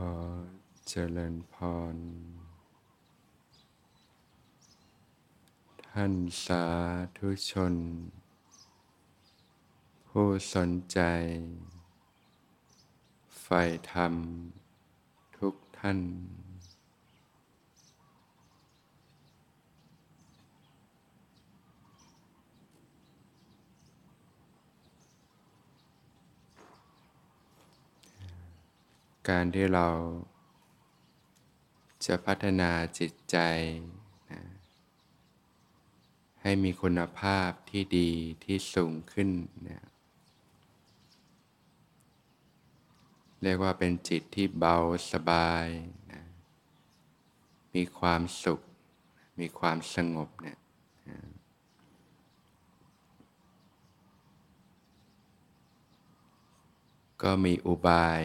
อเจริญพร ท่านสาธุชน ผู้สนใจใฝ่ธรรมทุกท่าน การที่เรา จะพัฒนาจิตใจนะให้มีคุณภาพที่ดีที่สูงขึ้นเนี่ยเรียกว่าเป็นจิตที่เบาสบายนะมีความสุข มีความสงบเนี่ยก็มีอุบาย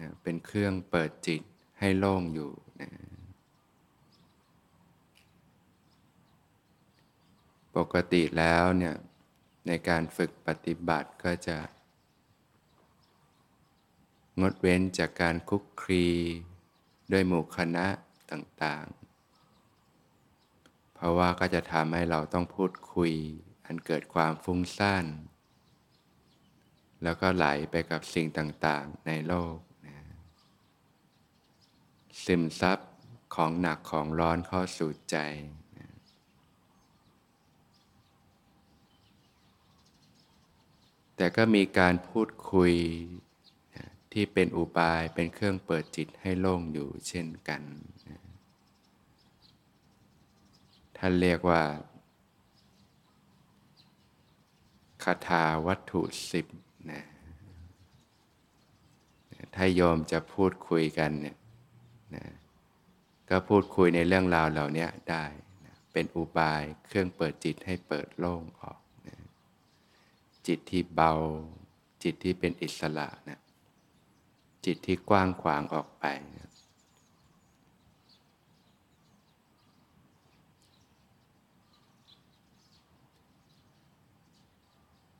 นะเป็นเครื่องเปิดจิตให้โล่งอยู่นะปกติแล้วเนี่ยในการฝึกปฏิบัติก็จะ งดเว้นจากการคุกคลีด้วยหมู่คณะต่างๆ เพราะว่าก็จะทำให้เราต้องพูดคุย อันเกิดความฟุ้งซ่าน แล้วก็ไหลไปกับสิ่งต่างๆในโลก ซึมซับของหนักของร้อนเข้าสู่ใจ แต่ก็มีการพูดคุยที่เป็นอุบายเป็นเครื่องเปิดจิตให้โล่งอยู่เช่นกัน ท่านเรียกว่าคาถาวัตถุสิบนะถ้าโยมจะพูดคุยกันเนี่ย ก็พูดคุยในเรื่องราวเหล่านี้ได้นะเป็นอุบายเครื่องเปิดจิตให้เปิดโล่งออกนะจิตที่เบา จิตที่เป็นอิสระนะจิตที่กว้างขวางออกไปนะ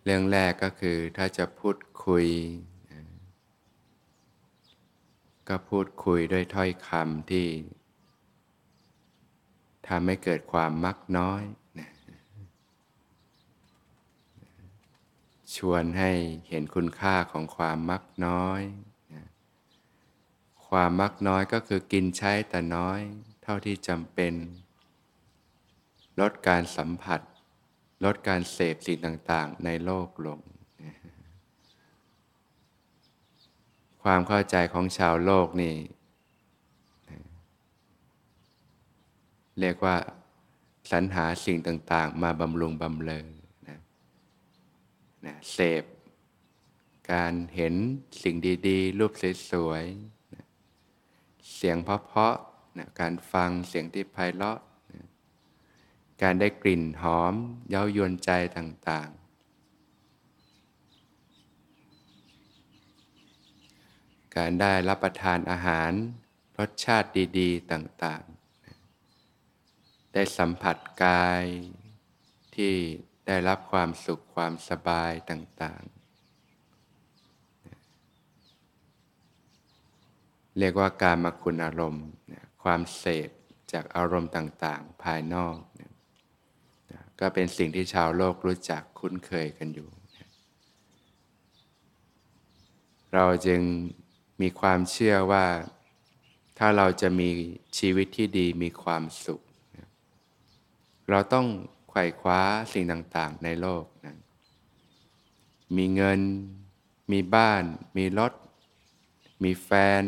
เรื่องแรกก็คือถ้าจะพูดคุยนะก็พูดคุยด้วยถ้อยคำที่ ทำให้เกิดความมักน้อยนะชวนให้เห็นคุณค่าของความมักน้อยนะความมักน้อยก็คือกินใช้แต่น้อย เท่าที่จำเป็น ลดการสัมผัส ลดการเสพสิ่งต่างๆ ในโลกลงนะความเข้าใจของชาวโลกนี่นะ เรียกว่าสรรหาสิ่งต่าง ๆ มาบำรุงบำเรอนะนะเสพการเห็นสิ่งดีๆ รูปสวยๆนะเสียงเพราะๆนะการฟังเสียงที่ไพเราะนะการได้กลิ่นหอม เย้ายวนใจต่างๆ การได้รับประทานอาหารรสชาติดี ๆ ต่าง ๆ ได้สัมผัสกาย ที่ได้รับความสุขความสบายต่างๆ เรียกว่าการมาคุณอารมณ์ ความเสพจากอารมณ์ต่างๆ ภายนอกนะก็เป็นสิ่งที่ชาวโลกรู้จักคุ้นเคยกันอยู่ เราจึงมีความเชื่อว่า ถ้าเราจะมีชีวิตที่ดีมีความสุข เราต้องไขว่คว้าสิ่งต่างๆ ในโลกนะมีเงิน มีบ้าน มีรถ มีแฟน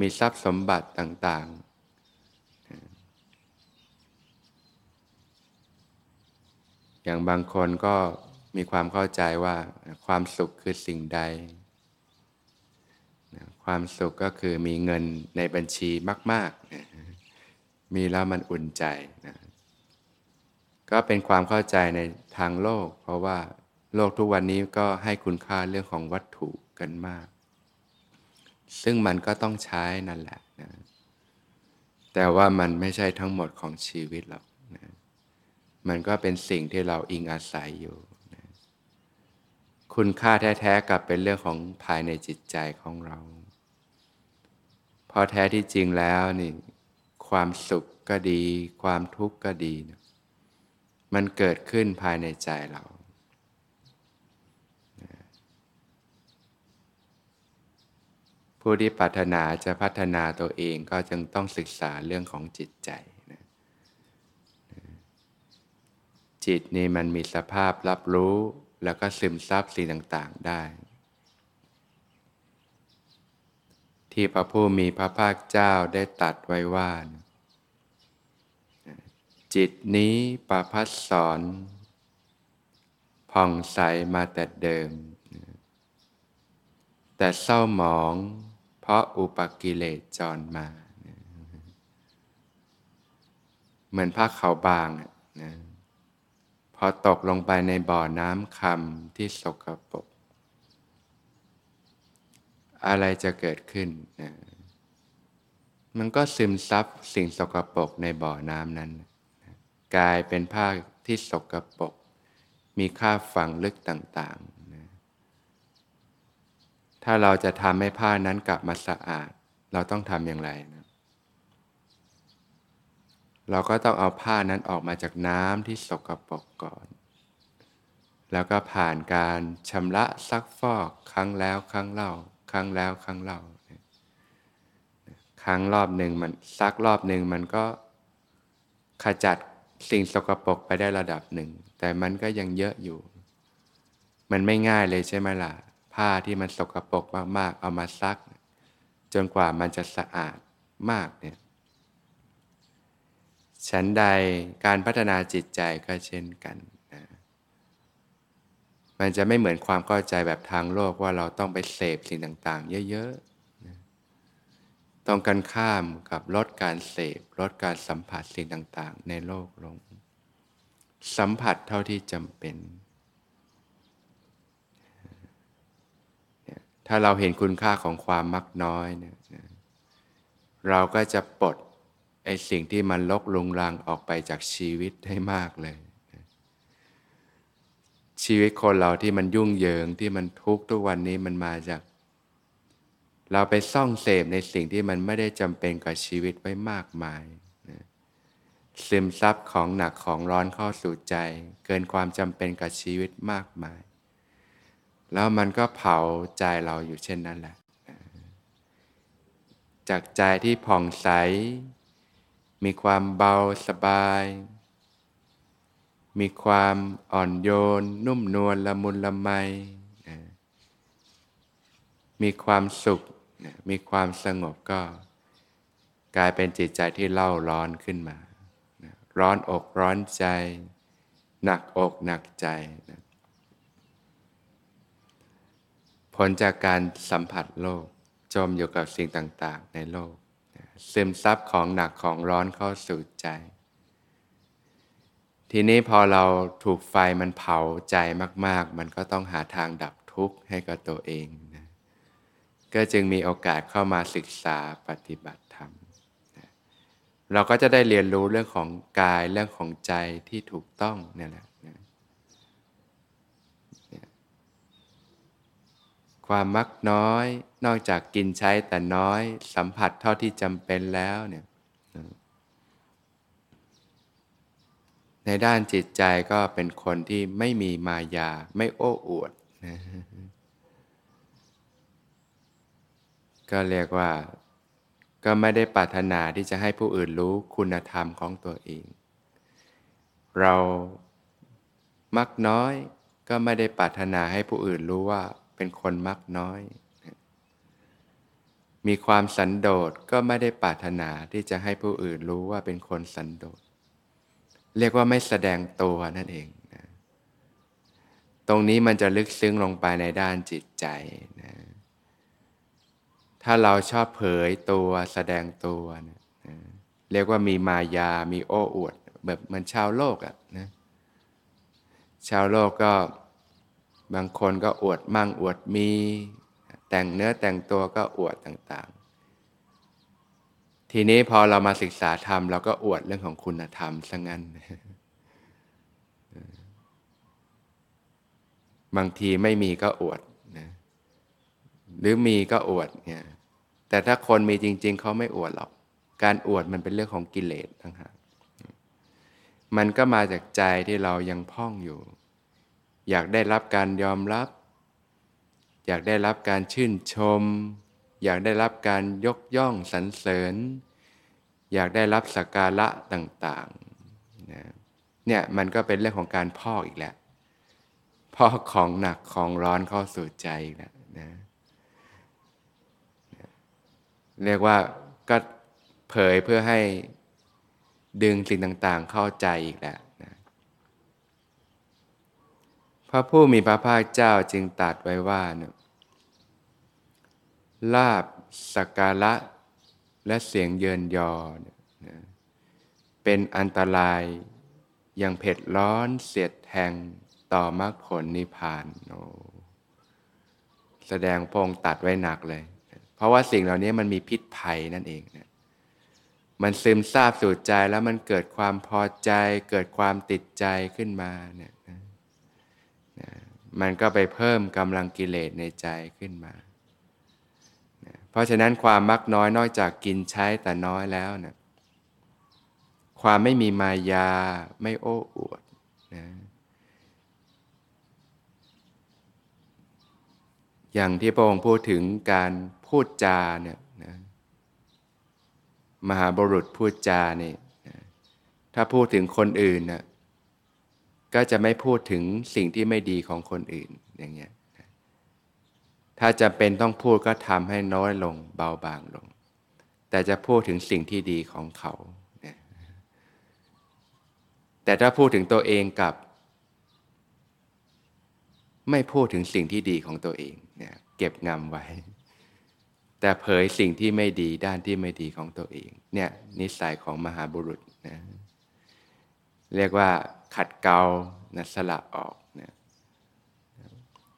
มีทรัพย์สมบัติต่าง ๆอย่างบางคนก็มีความเข้าใจว่าความสุขคือสิ่งใด ความสุขก็คือมีเงินในบัญชีมากๆ มีแล้วมันอุ่นใจนะ ก็เป็นความเข้าใจในทางโลก เพราะว่าโลกทุกวันนี้ก็ให้คุณค่าเรื่องของวัตถุกันมาก ซึ่งมันก็ต้องใช้นั่นแหละนะแต่ว่ามันไม่ใช่ทั้งหมดของชีวิตหรอกนะมันก็เป็นสิ่งที่เราอิงอาศัยอยู่นะคุณค่าแท้ๆกับเป็นเรื่องของภายในจิตใจของเรา พอแท้ที่จริงแล้วนี่ ความสุขก็ดี ความทุกข์ก็ดีนะ มันเกิดขึ้นภายในใจเรา ผู้ที่ปรารถนาจะพัฒนาตัวเองก็จึงต้องศึกษาเรื่องของจิตใจนะจิตนี่มันมีสภาพรับรู้แล้วก็ซึมซับสิ่งต่างๆได้ ที่พระผู้มีพระภาคเจ้าได้ตัดไว้ว่า จิตนี้ประพัสสอนผ่องใสมาแต่เดิม แต่เศร้าหมอง เพราะอุปกิเลสจรมา เหมือนผ้าขาวบางนะพอตกลงไปในบ่อน้ำคำที่สกปรกอะไรจะเกิดขึ้นนะมันก็ซึมซับสิ่งสกปรกในบ่อน้ำนั้น กลายเป็นผ้าที่สกปรกมีค่าฝังลึกต่างๆนะถ้าเราจะทำให้ผ้านั้นกลับมาสะอาด เราต้องทำอย่างไรนะเราก็ต้องเอาผ้านั้นออกมาจากน้ำที่สกปรกก่อน แล้วก็ผ่านการชำระซักฟอกครั้งแล้วครั้งเล่า ครั้งแล้วครั้งเล่า ครั้งรอบหนึ่งมันซักรอบหนึ่งมันก็ขจัด สิ่งสกปรกไปได้ระดับหนึ่ง แต่มันก็ยังเยอะอยู่ มันไม่ง่ายเลยใช่ไหมล่ะ ผ้าที่มันสกปรกมากๆ เอามาซัก จนกว่ามันจะสะอาดมากเนี่ยฉันใดการพัฒนาจิตใจก็เช่นกันนะมันจะไม่เหมือนความเข้าใจแบบทางโลกว่าเราต้องไปเสพสิ่งต่าง ๆ เยอะๆนะ ต้องกันข้ามกับลดการเสพลดการสัมผัสสิ่งต่าง ๆ ในโลกลง สัมผัสเท่าที่จำเป็น ถ้าเราเห็นคุณค่าของความมักน้อยเนี่ยเราก็จะปลดไอ้สิ่งที่มันลกลุงรังออกไปจากชีวิตให้มากเลย ชีวิตคนเราที่มันยุ่งเหยิงที่มันทุกข์ทุกวันนี้มันมาจาก เราไปซ่องเสพในสิ่งที่มันไม่ได้จำเป็นกับชีวิตไว้มากมายซึมซับของหนักของร้อนเข้าสู่ใจ เกินความจำเป็นกับชีวิตมากมาย แล้วมันก็เผาใจเราอยู่เช่นนั้นแหละ จากใจที่ผ่องใส มีความเบาสบาย มีความอ่อนโยน นุ่มนวลละมุนละไมมีความสุข มีความสงบก็กลายเป็นจิตใจที่เล่าร้อนขึ้นมา ร้อนอกร้อนใจ หนักอกหนักใจ ผลจากการสัมผัสโลก จมอยู่กับสิ่งต่างๆ ในโลกซึมซับของหนักของร้อนเข้าสู่ใจ ทีนี้พอเราถูกไฟมันเผาใจมาก ๆ มันก็ต้องหาทางดับทุกข์ให้กับตัวเอง ก็จึงมีโอกาสเข้ามาศึกษาปฏิบัติธรรม เราก็จะได้เรียนรู้เรื่องของกายเรื่องของใจที่ถูกต้องนี่แหละความมักน้อย นอกจากกินใช้แต่น้อย สัมผัสเท่าที่จำเป็นแล้วเนี่ยในด้านจิตใจก็เป็นคนที่ไม่มีมายาไม่โอ้อวดนะ ก็เรียกว่า ก็ไม่ได้ปรารถนาที่จะให้ผู้อื่นรู้คุณธรรมของตัวเอง เรามักน้อยก็ไม่ได้ปรารถนาให้ผู้อื่นรู้ว่าเป็นคนมักน้อย มีความสันโดษก็ไม่ได้ปรารถนาที่จะให้ผู้อื่นรู้ว่าเป็นคนสันโดษ เรียกว่าไม่แสดงตัวนั่นเองนะตรงนี้มันจะลึกซึ้งลงไปในด้านจิตใจนะ ถ้าเราชอบเผยตัวแสดงตัวนะเรียกว่ามีมายา มีโอ้อวด แบบเหมือนชาวโลกอะนะชาวโลกก็บางคนก็อวดมั่งอวดมี แต่งเนื้อแต่งตัวก็อวดต่างๆ ทีนี้พอเรามาศึกษาธรรม เราก็อวดเรื่องของคุณธรรมซะงั้น บางทีไม่มีก็อวดนะหรือมีก็อวดเนี่ย แต่ถ้าคนมีจริง ๆ เขาไม่อวดหรอก การอวดมันเป็นเรื่องของกิเลสต่างหากมันก็มาจากใจที่เรายังพ่องอยู่ อยากได้รับการยอมรับ อยากได้รับการชื่นชม อยากได้รับการยกย่องสรรเสริญ อยากได้รับสักการะต่างๆนะเนี่ยมันก็เป็นเรื่องของการพอกอีกแล้วพอกของหนักของร้อนเข้าสู่ใจแล้วนะ เรียกว่าก็เผยเพื่อให้ดึงสิ่งต่างๆเข้าใจอีกแล้วนะพระผู้มีพระภาคเจ้าจึงตรัสไว้ว่านะลาบสักการะและเสียงเยินยอนะเป็นอันตรายยังเผ็ดร้อนเสียดแทงต่อมรรคผลนิพพานโอแสดงพงตัดไว้หนักเลย เพราะว่าสิ่งเหล่านี้มันมีพิษภัยนั่นเองนะมันซึมซาบสู่ใจแล้วมันเกิดความพอใจ เกิดความติดใจขึ้นมาเนี่ยนะมันก็ไปเพิ่มกำลังกิเลสในใจขึ้นมานะเพราะฉะนั้นความมักน้อยนอกจากกินใช้แต่น้อยแล้วนะความไม่มีมายาไม่โอ้อวดนะ อย่างที่พระองค์พูดถึงการพูดจาเนี่ยนะมหาบุรุษพูดจาเนี่ยนะถ้าพูดถึงคนอื่นนะก็จะไม่พูดถึงสิ่งที่ไม่ดีของคนอื่นอย่างเงี้ยถ้าจะเป็นต้องพูดก็ทำให้น้อยลงเบาบางลง แต่จะพูดถึงสิ่งที่ดีของเขา แต่ถ้าพูดถึงตัวเองกับ ไม่พูดถึงสิ่งที่ดีของตัวเองเนี่ยเก็บงำไว้ แต่เผยสิ่งที่ไม่ดีด้านที่ไม่ดีของตัวเอง เนี่ยนิสัยของมหาบุรุษนะเรียกว่าขัดเกลานะสละออกนะ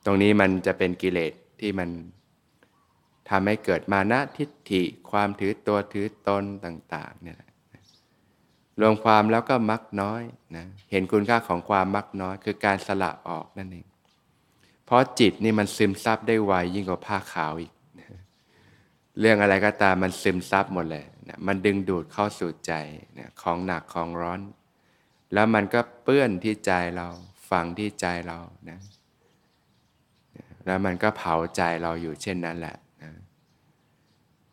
ตรงนี้มันจะเป็นกิเลสที่มันทำให้เกิดมานะทิฏฐิความถือตัวถือตนต่างๆเนี่ยรวมความแล้วก็มักน้อยนะเห็นคุณค่าของความมักน้อย คือการสละออกนั่นเอง เพราะจิตนี่มันซึมซับได้ไวยิ่งกว่าผ้าขาวอีก เรื่องอะไรก็ตามมันซึมซับหมดเลยนะมันดึงดูดเข้าสู่ใจนะของหนักของร้อน แล้วมันก็เปื้อนที่ใจเราฝังที่ใจเรานะแล้วมันก็เผาใจเราอยู่เช่นนั้นแหละ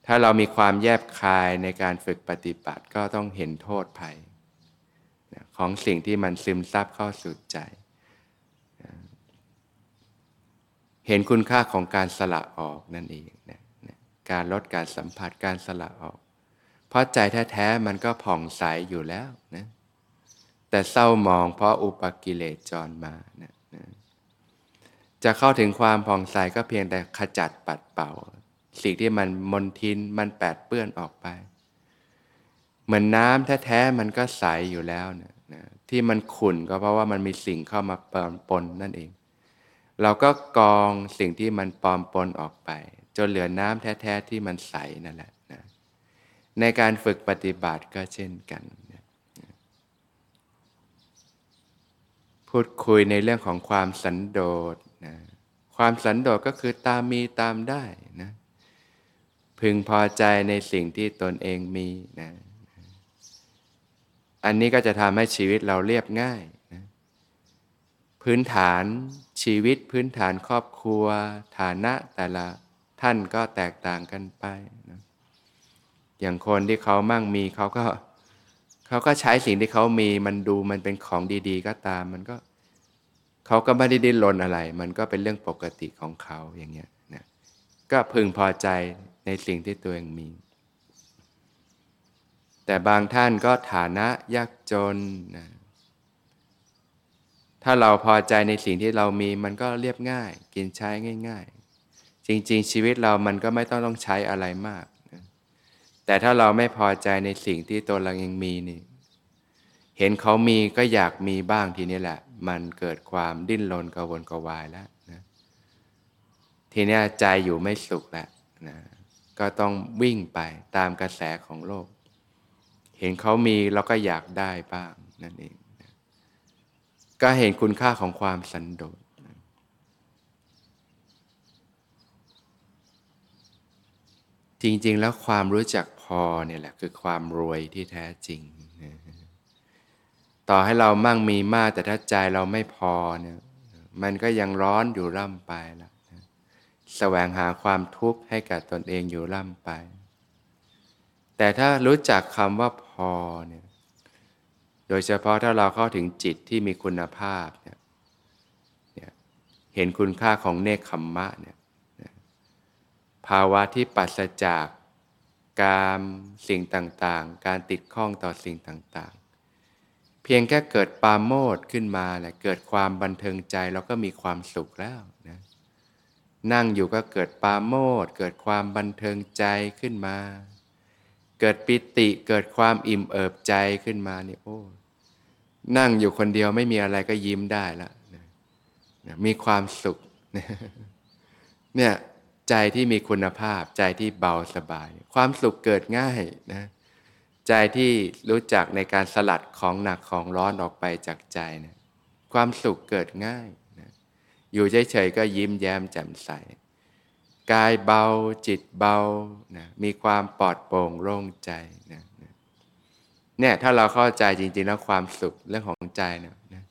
ถ้าเรามีความแยบคายในการฝึกปฏิบัติก็ต้องเห็นโทษภัยของสิ่งที่มันซึมซับเข้าสู่ใจ เห็นคุณค่าของการสละออกนั่นเองนะการลดการสัมผัสการสละออก เพราะใจแท้ๆมันก็ผ่องใสอยู่แล้วนะแต่เศร้ามองเพราะอุปกิเลสจรมานะนะจะเข้าถึงความผ่องใสก็เพียงแต่ขจัดปัดเป่า สิ่งที่มันมนทินมันแปดเปื้อนออกไป เหมือนน้ำแท้ๆมันก็ใสอยู่แล้วนะนะที่มันขุ่นก็เพราะว่ามันมีสิ่งเข้ามาปนปนนั่นเอง เราก็กองสิ่งที่มันปลอมปนออกไป จนเหลือน้ำแท้ๆที่มันใสนั่นแหละนะในการฝึกปฏิบัติก็เช่นกันนะพูดคุยในเรื่องของความสันโดษนะความสันโดษก็คือตามมีตามได้นะพึงพอใจในสิ่งที่ตนเองมีนะอันนี้ก็จะทำให้ชีวิตเราเรียบง่าย พื้นฐานชีวิตพื้นฐานครอบครัว ฐานะแต่ละท่านก็แตกต่างกันไปนะอย่างคนที่เขามั่งมีเขาก็เขาก็ใช้สิ่งที่เขามีมันดูมันเป็นของดี ๆ ก็ตาม มันก็เขาก็ไม่ได้ดิ้นรนอะไร มันก็เป็นเรื่องปกติของเขาอย่างเงี้ยนะก็พึงพอใจในสิ่งที่ตัวเองมี แต่บางท่านก็ฐานะยากจนนะ ถ้าเราพอใจในสิ่งที่เรามีมันก็เรียบง่าย กินใช้ง่าย ๆ จริง ๆ ชีวิตเรามันก็ไม่ต้องต้องใช้อะไรมากนะแต่ถ้าเราไม่พอใจในสิ่งที่ตัวเราเองมีนี่ เห็นเขามีก็อยากมีบ้างทีนี้แหละ มันเกิดความดิ้นรนกระวนกระวายแล้วนะทีนี้ใจอยู่ไม่สุขแล้วนะก็ต้องวิ่งไปตามกระแสของโลก เห็นเขามีเราก็อยากได้บ้างนั่นเอง ก็เห็นคุณค่าของความสันโดษทีริง ๆ แล้วความรู้จักพอเนี่ยแหละคือความรวยที่แท้จริง ต่อให้เรามั่งมีมากแต่ถ้าใจเราไม่พอเนี่ยมันก็ยังร้อนอยู่ร่ำไปละแสวงหาความทุกข์ให้กับตนเองอยู่ร่ำไป แต่ถ้ารู้จักคำว่าพอเนี่ย โดยเฉพาะถ้าเราเข้าถึงจิตที่มีคุณภาพเนี่ยเห็นคุณค่าของเนคขมมะเนี่ยภาวะที่ปัสจากการสิ่งต่างๆ การติดข้องต่อสิ่งต่างๆ เพียงแค่เกิดปาโมดขึ้นมาแหละเกิดความบันเทิงใจเราก็มีความสุขแล้วนะนั่งอยู่ก็เกิดปาโมดเกิดความบันเทิงใจขึ้นมา เกิดปิติเกิดความอิ่มเอิบใจขึ้นมาเนี่ยโอ้นั่งอยู่คนเดียวไม่มีอะไรก็ยิ้มได้ล้วมีความสุขเนี่ยใจที่มีคุณภาพ ใจที่เบาสบาย ความสุขเกิดง่ายนะใจที่รู้จักในการสลัดของหนักของร้อนออกไปจากใจนะความสุขเกิดง่ายนะอยู่เฉยๆก็ยิ้มแย้มแจ่มใส กายเบาจิตเบานะมีความปลอดโปร่งโล่งใจนะเนี่ยถ้าเราเข้าใจจริง ๆ แล้วความสุขเรื่องของใจเนี่ยนะ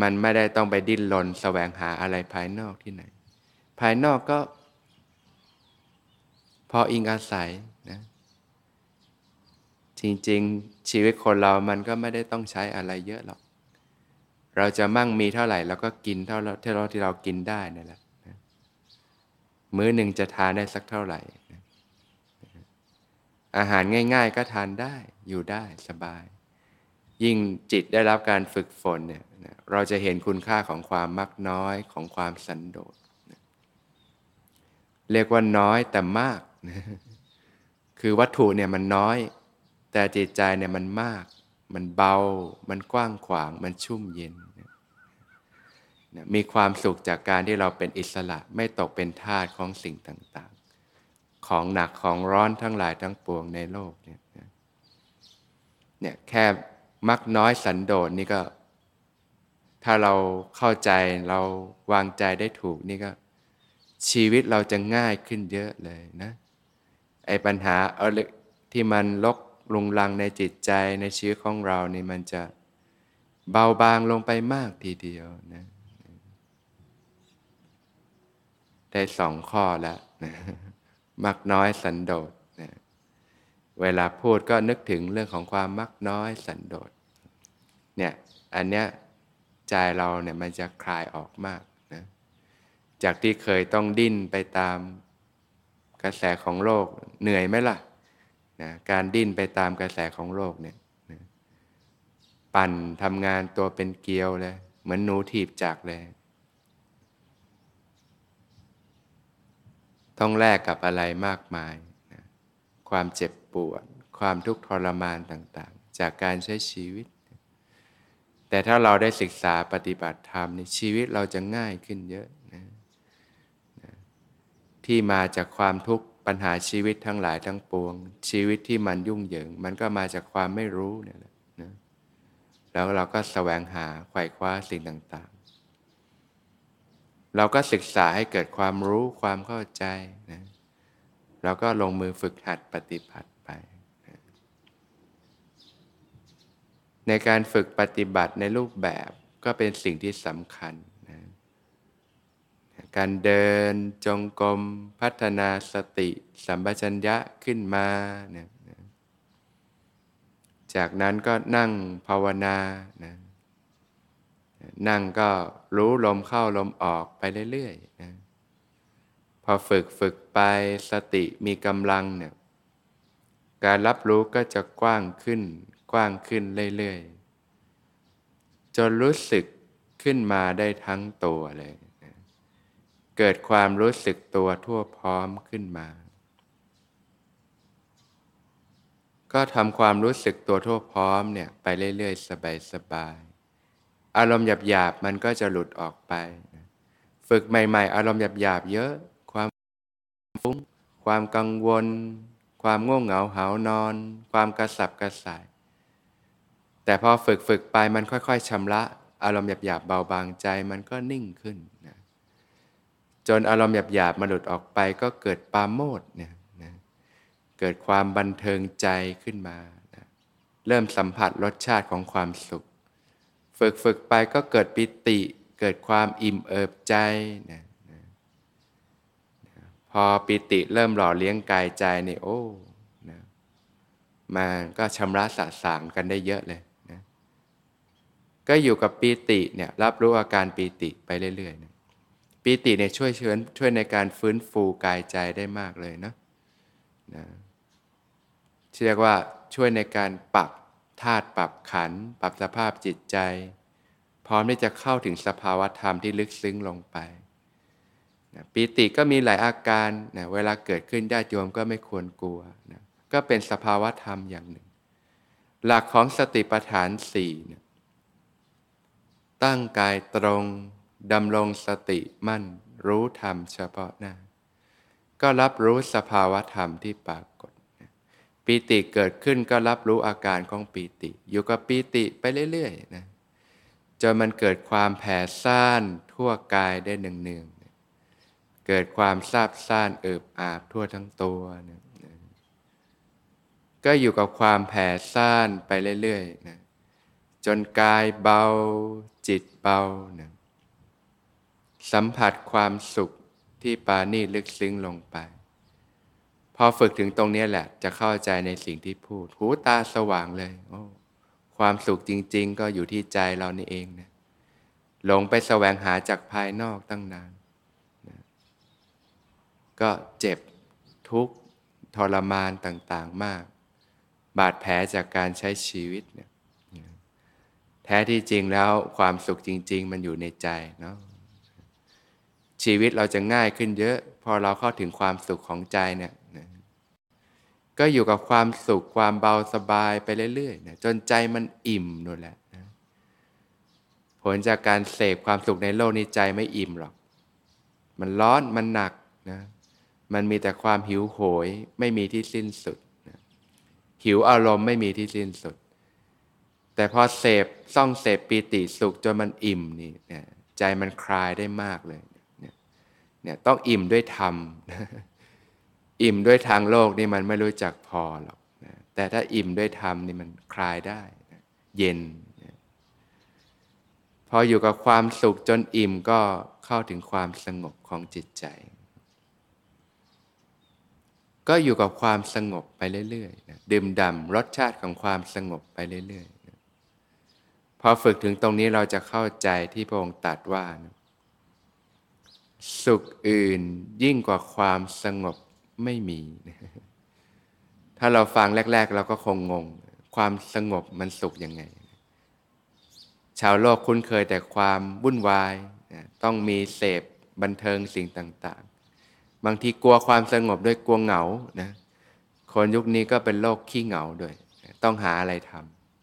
มันไม่ได้ต้องไปดิ้นรนแสวงหาอะไรภายนอกที่ไหน ภายนอกก็ พออิงอาศัยนะจริง ๆ ชีวิตคนเรามันก็ไม่ได้ต้องใช้อะไรเยอะหรอก เราจะมั่งมีเท่าไหร่เราก็กินเท่าที่เราที่เรากินได้นี่แหละ มื้อหนึ่งจะทานได้สักเท่าไหร่ อาหารง่าย ๆ ก็ทานได้อยู่ได้สบาย ยิ่งจิตได้รับการฝึกฝนเนี่ยเราจะเห็นคุณค่าของความมักน้อยของความสันโดษเรียกว่าน้อยแต่มาก คือวัตถุเนี่ยมันน้อย แต่จิตใจเนี่ยมันมาก มันเบา มันกว้างขวาง มันชุ่มเย็น มีความสุขจากการที่เราเป็นอิสระไม่ตกเป็นทาสของสิ่งต่างๆ ของหนักของร้อนทั้งหลายทั้งปวงในโลกเนี่ยเนี่ยแค่มักน้อยสันโดษนี่ก็ ถ้าเราเข้าใจเราวางใจได้ถูกนี่ก็ ชีวิตเราจะง่ายขึ้นเยอะเลยนะไอ้ปัญหาเอาที่มันลกลุงลังในจิตใจในชีวิตของเรานี่มันจะเบาบางลงไปมากทีเดียวนะ ได้สองข้อแล้วนะมักน้อยสันโดษนะเวลาพูดก็นึกถึงเรื่องของความมักน้อยสันโดษเนี่ยอันเนี้ยใจเราเนี่ยมันจะคลายออกมากนะจากที่เคยต้องดิ้นไปตามกระแสของโลกเหนื่อยไหมล่ะนะการดิ้นไปตามกระแสของโลกเนี่ยนะปั่นทำงานตัวเป็นเกลียวเลย เหมือนหนูถีบจักเลย ต้องแลกกับอะไรมากมายนะความเจ็บปวด ความทุกข์ทรมานต่างๆ จากการใช้ชีวิต แต่ถ้าเราได้ศึกษาปฏิบัติธรรมในชีวิตเราจะง่ายขึ้นเยอะนะที่มาจากความทุกข์ปัญหาชีวิตทั้งหลายทั้งปวง ชีวิตที่มันยุ่งเหยิง มันก็มาจากความไม่รู้เนี่ยแหละนะแล้วเราก็แสวงหาไขว่คว้าสิ่งต่างๆ เราก็ศึกษาให้เกิดความรู้ความเข้าใจนะเราก็ลงมือฝึกหัดปฏิบัติไปนะในการฝึกปฏิบัติในรูปแบบก็เป็นสิ่งที่สำคัญการเดินจงกรมพัฒนาสติ สัมปชัญญะขึ้นมานี่ยจากนั้นก็นั่งภาวนานะ นั่งก็รู้ลมเข้าลมออกไปเรื่อยๆนะพอฝึกฝึกไปสติมีกำลังเนี่ยการรับรู้ก็จะกว้างขึ้น กว้างขึ้นเรื่อยๆจนรู้สึกขึ้นมาได้ทั้งตัวเลยเกิดความรู้สึกตัวทั่วพร้อมขึ้นมา ก็ทำความรู้สึกตัวทั่วพร้อมเนี่ยไปเรื่อยๆ สบายๆ อารมณ์หยาบๆมันก็จะหลุดออกไป ฝึกใหม่ๆ อารมณ์หยาบๆเยอะ ความฟุ้ง ความกังวล ความง่วงเหงาหานอน ความกระสับกระส่าย แต่พอฝึกฝึกไปมันค่อยๆชำระอารมณ์หยาบๆเบาบางใจมันก็นิ่งขึ้นนะจนอารมณ์หยาบๆมาหลุดออกไปก็เกิดปาโมดเนี่ยนะเกิดความบันเทิงใจขึ้นมานะเริ่มสัมผัสรสชาติของความสุข ฝึกฝึกไปก็เกิดปิติ เกิดความอิ่มเอิบใจนะนะพอปิติเริ่มหล่อเลี้ยงกายใจนี่โอ้นะมันก็ชำระสะสางกันได้เยอะเลยนะก็อยู่กับปิติเนี่ยรับรู้อาการปิติไปเรื่อยๆนะปีติเนี่ยช่วยเชิญช่วยในการฟื้นฟูกายใจได้มากเลยนะนะเรียกว่าช่วยในการปรับ ธาตุปรับขัน ปรับสภาพจิตใจ พร้อมที่จะเข้าถึงสภาวธรรมที่ลึกซึ้งลงไปนะปีติก็มีหลายอาการนะเวลาเกิดขึ้นญาติโยมก็ไม่ควรกลัวนะก็เป็นสภาวธรรมอย่างหนึ่ง หลักของสติปัฏฐานสี่นะตั้งกายตรงดำรงสติมั่น รู้ธรรมเฉพาะหน้า ก็รับรู้สภาวธรรมที่ปรากฏ ปีติเกิดขึ้นก็รับรู้อาการของปีติ อยู่กับปีติไปเรื่อยๆนะจนมันเกิดความแผ่ซ่านทั่วกายได้เนืองๆเกิดความซาบซ่านเอิบอาบทั่วทั้งตัวนะก็อยู่กับความแผ่ซ่านไปเรื่อยๆนะจนกายเบาจิตเบานะสัมผัสความสุขที่ปานีลึกซึ้งลงไป อฝึกถึงตรงนี้แหละ จะเข้าใจในสิ่งที่พูด หูตาสว่างเลยโอ้ความสุขจริง ๆ ก็อยู่ที่ใจเรานี่เองนะหลงไปแสวงหาจากภายนอกตั้งนานนะก็เจ็บทุกข์ทรมานต่างๆมาก บาดแผลจากการใช้ชีวิตเนี่ยแท้ที่จริงแล้วความสุขจริง ๆ มันอยู่ในใจเนาะชีวิตเราจะง่ายขึ้นเยอะ พอเราเข้าถึงความสุขของใจเนี่ย ก็อยู่กับความสุขความเบาสบายไปเรื่อยๆนะจนใจมันอิ่มนู่นแหละนะผลจากการเสพความสุขในโลกนี้ใจไม่อิ่มหรอก มันร้อนมันหนักนะมันมีแต่ความหิวโหยไม่มีที่สิ้นสุดนะหิวอารมณ์ไม่มีที่สิ้นสุด แต่พอเสพซ่องเสพปีติสุขจนมันอิ่มนี่นะใจมันคลายได้มากเลยเนี่ยต้องอิ่มด้วยธรรม อิ่มด้วยทางโลกนี่มันไม่รู้จักพอหรอกนะแต่ถ้าอิ่มด้วยธรรมนี่มันคลายได้นะเย็นนะพออยู่กับความสุขจนอิ่มก็เข้าถึงความสงบของจิตใจ ก็อยู่กับความสงบไปเรื่อยๆนะดื่มด่ำรสชาติของความสงบไปเรื่อยๆนะพอฝึกถึงตรงนี้เราจะเข้าใจที่พระองค์ตรัสว่านะสุขอื่นยิ่งกว่าความสงบ ไม่มี ถ้าเราฟังแรก ๆ เราก็คงงง ความสงบมันสุขยังไง ชาวโลกคุ้นเคยแต่ความวุ่นวาย ต้องมีเสพบันเทิงสิ่งต่าง ๆ บางทีกลัวความสงบด้วยกลัวเหงานะคนยุคนี้ก็เป็นโลกขี้เหงาด้วย ต้องหาอะไรท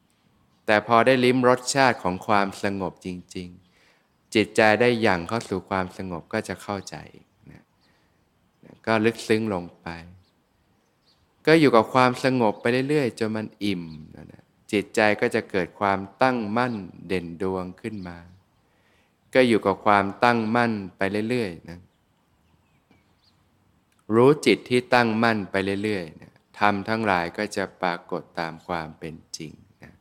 ำแต่พอได้ลิ้มรสชาติของความสงบจริง ๆ จิตใจได้อย่างเข้าสู่ความสงบก็จะเข้าใจ ก็ลึกซึ้งลงไป ก็อยู่กับความสงบไปเรื่อยๆจนมันอิ่มนะจิตใจก็จะเกิดความตั้งมั่นเด่นดวงขึ้นมา ก็อยู่กับความตั้งมั่นไปเรื่อยๆนะรู้จิตที่ตั้งมั่นไปเรื่อยๆนะทำทั้งหลายก็จะปรากฏตามความเป็นจริงนะ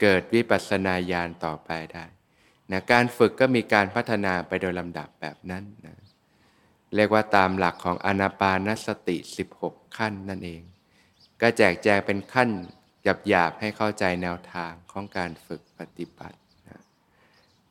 เกิดวิปัสสนาญาณต่อไปได้นะการฝึกก็มีการพัฒนาไปโดยลำดับแบบนั้นนะ เรียกว่าตามหลักของอนาปานสติ 16 ขั้นนั่นเอง ก็แจกแจงเป็นขั้นหยาบๆให้เข้าใจแนวทางของการฝึกปฏิบัติ